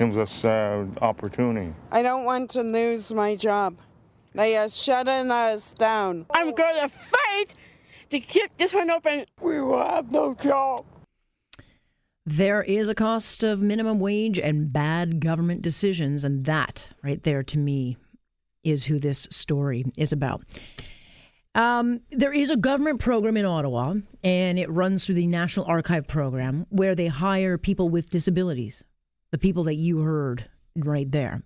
Gives us uh, opportunity. I don't want to lose my job. They are shutting us down. I'm going to fight to keep this one open. We will have no job. There is a cost of minimum wage and bad government decisions, and that right there to me is who this story is about. Um, there is a government program in Ottawa, and it runs through the National Archive Program, where they hire people with disabilities, the people that you heard right there.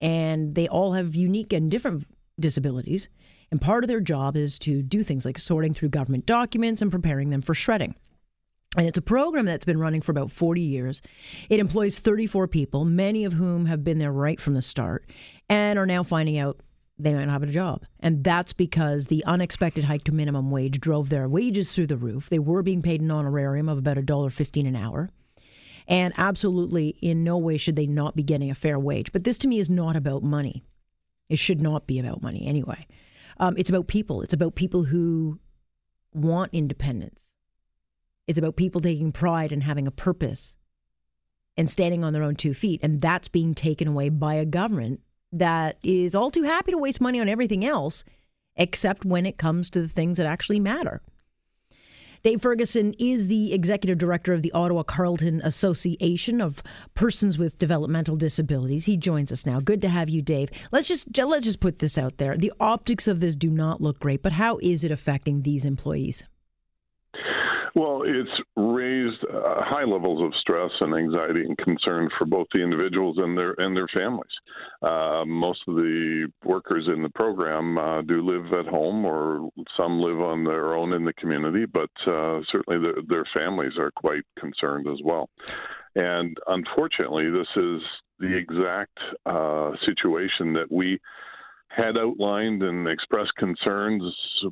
And they all have unique and different disabilities. And part of their job is to do things like sorting through government documents and preparing them for shredding. And it's a program that's been running for about 40 years. It employs 34 people, many of whom have been there right from the start and are now finding out they might not have a job. And that's because the unexpected hike to minimum wage drove their wages through the roof. They were being paid an honorarium of about $1.15 an hour. And absolutely, in no way should they not be getting a fair wage. But this to me is not about money. It should not be about money anyway. Um, it's about people. It's about people who want independence. It's about people taking pride and having a purpose and standing on their own two feet. And that's being taken away by a government that is all too happy to waste money on everything else, except when it comes to the things that actually matter. Dave Ferguson is the executive director of the Ottawa Carleton Association of Persons with Developmental Disabilities. He joins us now. Good to have you, Dave. Let's just let's just put this out there. The optics of this do not look great, but how is it affecting these employees? Well, it's raised uh, high levels of stress and anxiety and concern for both the individuals and their and their families. Uh, most of the workers in the program uh, do live at home, or some live on their own in the community, but uh, certainly the, their families are quite concerned as well. And unfortunately, this is the exact uh, situation that we had outlined and expressed concerns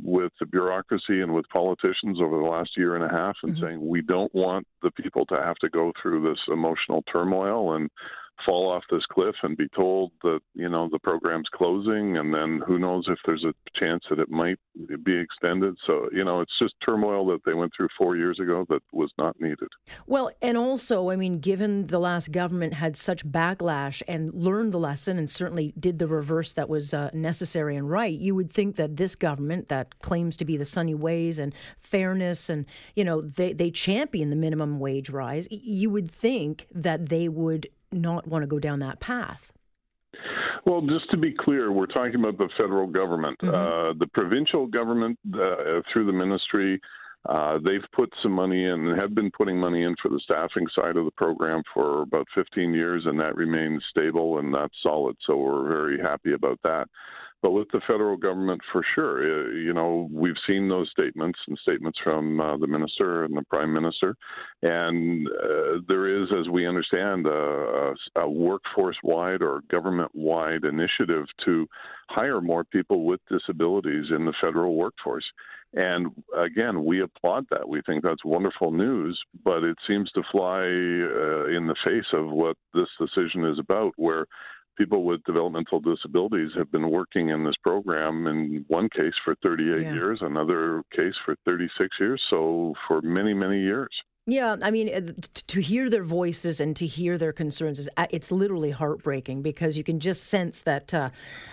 with the bureaucracy and with politicians over the last year and a half and mm-hmm. saying we don't want the people to have to go through this emotional turmoil and fall off this cliff and be told that you know the program's closing and then who knows if there's a chance that it might be extended. So you know it's just turmoil that they went through 4 years ago that was not needed. Well and also i mean given the last government had such backlash and learned the lesson and certainly did the reverse that was uh, necessary and right you would think that this government that claims to be the sunny ways and fairness and you know they they champion the minimum wage rise you would think that they would not want to go down that path. Well, just to be clear, we're talking about the federal government. Mm-hmm. Uh, the provincial government, uh, through the ministry, uh, they've put some money in and have been putting money in for the staffing side of the program for about 15 years, and that remains stable and that's solid. So we're very happy about that. But with the federal government, for sure, uh, you know, we've seen those statements and statements from uh, the minister and the prime minister, and uh, there is, as we understand, a, a workforce-wide or government-wide initiative to hire more people with disabilities in the federal workforce. And again, we applaud that. We think that's wonderful news, but it seems to fly uh, in the face of what this decision is about, where people with developmental disabilities have been working in this program in one case for 38 yeah. years, another case for 36 years, so for many, many years. Yeah, I mean, uh, to hear their voices and to hear their concerns is uh, it's literally heartbreaking because you can just sense that uh,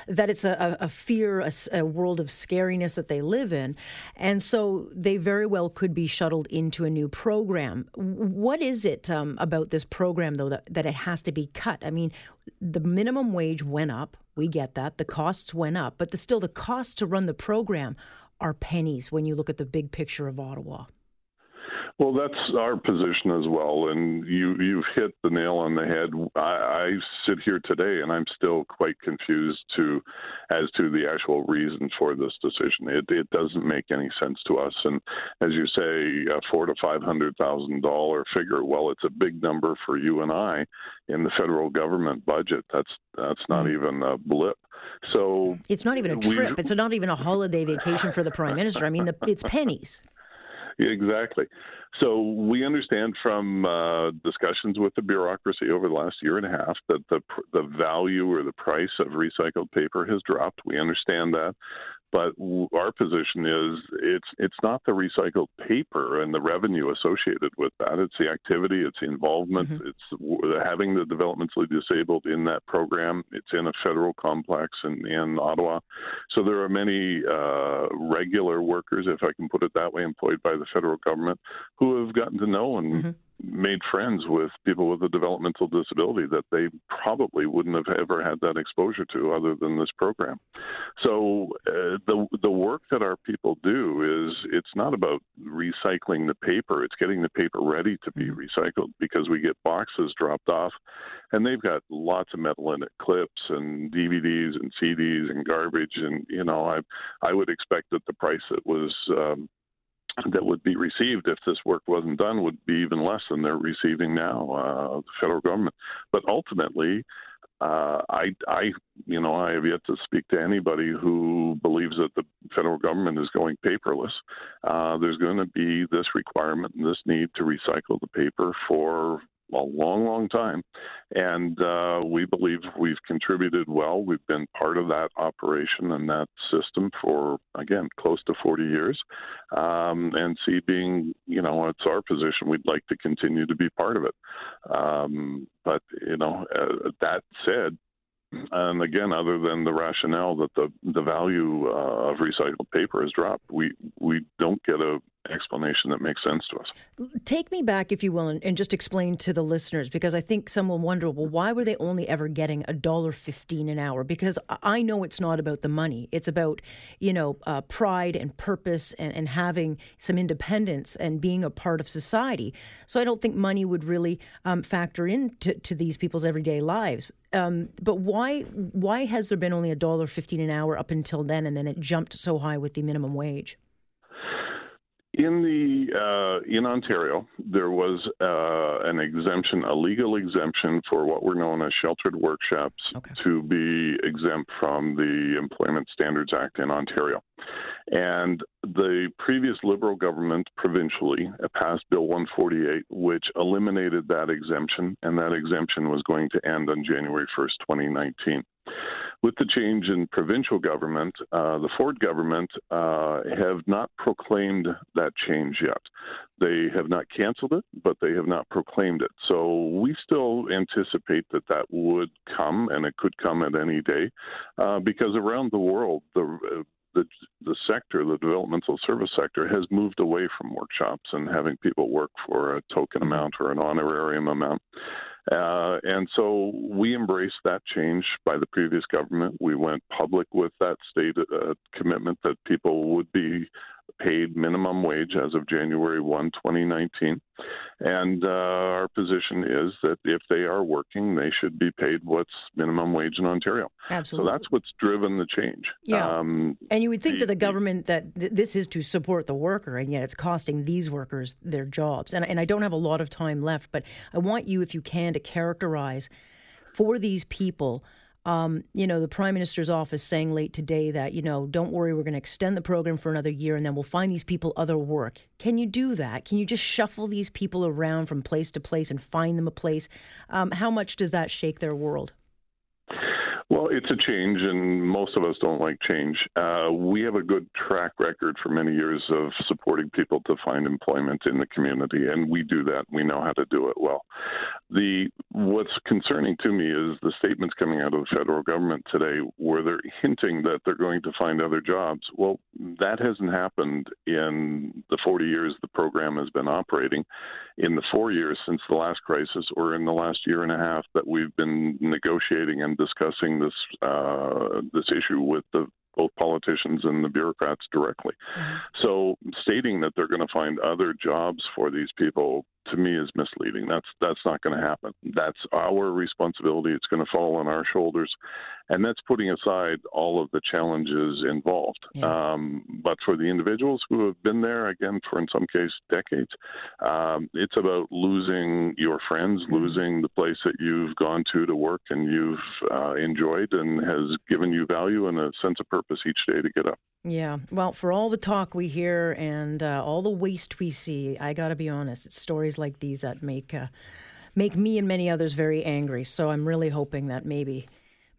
that it's a, a fear, a, a, world of scariness that they live in, and so they very well could be shuttled into a new program. What is it um, about this program though that, that it has to be cut? I mean, the minimum wage went up. We get that. The costs went up, but the, still the costs to run the program are pennies when you look at the big picture of Ottawa. Well, that's our position as well, and you you've hit the nail on the head. I, I sit here today, and I'm still quite confused to as to the actual reason for this decision. It it doesn't make any sense to us, and as you say, a four to five hundred thousand dollar figure. Well, it's a big number for you and I in the federal government budget. That's that's not mm. even a blip. So it's not even a trip. We, it's not even a holiday vacation for the prime minister. I mean, the, it's pennies. Exactly. So we understand from uh, discussions with the bureaucracy over the last year and a half that the the value or the price of recycled paper has dropped. We understand that. But our position is it's it's not the recycled paper and the revenue associated with that. It's the activity, it's the involvement, mm-hmm. it's having the developmentally disabled in that program. It's in a federal complex in, in Ottawa, so there are many uh, regular workers, if I can put it that way, employed by the federal government who have gotten to know and. Mm-hmm made friends with people with a developmental disability that they probably wouldn't have ever had that exposure to other than this program. So uh, the the work that our people do is it's not about recycling the paper; it's getting the paper ready to be mm-hmm. recycled because we get boxes dropped off, and they've got lots of metal in it, clips and DVDs and CDs and garbage, and you know I I would expect that the price that was um, that would be received if this work wasn't done would be even less than they're receiving now, uh, the federal government. But ultimately, uh, I, I, you know, I have yet to speak to anybody who believes that the federal government is going paperless. Uh, there's going to be this requirement and this need to recycle the paper for a long, long time. And uh, we believe we've contributed well. We've been part of that operation and that system for, again, close to 40 years. Um, and see, being, you know, it's our position, we'd like to continue to be part of it. Um, but, you know, uh, that said, and again, other than the rationale that the the value uh, of recycled paper has dropped, we we don't get a explanation that makes sense to us. Take me back, if you will, and, and, just explain to the listeners, because I think some will wonder, well, why were they only ever getting a dollar fifteen an hour? Because I know it's not about the money; it's about you know uh, pride and purpose and, and having some independence and being a part of society. So I don't think money would really um, factor into to these people's everyday lives. Um, but why why has there been only a dollar fifteen an hour up until then, and then it jumped so high with the minimum wage? In the uh, in Ontario, there was uh, an exemption, a legal exemption for what were known as sheltered workshops okay. to be exempt from the Employment Standards Act in Ontario. And the previous Liberal government provincially passed Bill 148, which eliminated that exemption, and that exemption was going to end on January 1st, 2019. With the change in provincial government, uh, the Ford government uh, have not proclaimed that change yet. They have not canceled it, but they have not proclaimed it. So we still anticipate that that would come, and it could come at any day, uh, because around the world, the the the sector, the developmental service sector, has moved away from workshops and having people work for a token mm-hmm. amount or an honorarium amount. Uh, and so we embraced that change by the previous government. We went public with that state uh, commitment that people would be paid minimum wage as of January 1, 2019. And uh, our position is that if they are working, they should be paid what's minimum wage in Ontario. Absolutely. So that's what's driven the change. Yeah. Um, and you would think the, that the government, that th- this is to support the worker, and yet it's costing these workers their jobs. And, and I don't have a lot of time left, but I want you, if you can, to characterize for these people um, you know, the prime minister's office saying late today that, you know, don't worry, we're going to extend the program for another year and then we'll find these people other work. Can you do that? Can you just shuffle these people around from place to place and find them a place? Um, how much does that shake their world? Well, it's a change, and most of us don't like change. Uh, we have a good track record for many years of supporting people to find employment in the community, and we do that. We know how to do it well. The what's concerning to me is the statements coming out of the federal government today, where they're hinting that they're going to find other jobs. Well, that hasn't happened in the 40 years the program has been operating. In the four years since the last crisis, or in the last year and a half that we've been negotiating and discussing this uh, this issue with the both politicians and the bureaucrats directly. Mm-hmm. So stating that they're going to find other jobs for these people to me is misleading. That's that's not going to happen. That's our responsibility. It's going to fall on our shoulders, and that's putting aside all of the challenges involved. Yeah. Um, but for the individuals who have been there, again, for in some case decades, um, it's about losing your friends, mm-hmm. losing the place that you've gone to to work and you've uh, enjoyed and has given you value and a sense of purpose each day to get up. Yeah. Well, for all the talk we hear and uh, all the waste we see, I got to be honest, it's stories like these that make uh, make me and many others very angry. So I'm really hoping that maybe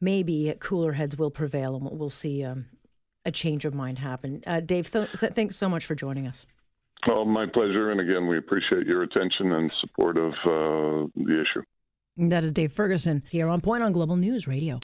maybe cooler heads will prevail and we'll see um, a change of mind happen. Uh, Dave, th- thanks so much for joining us. Well, my pleasure. And again, we appreciate your attention and support of uh, the issue. That is Dave Ferguson here on Point on Global News Radio.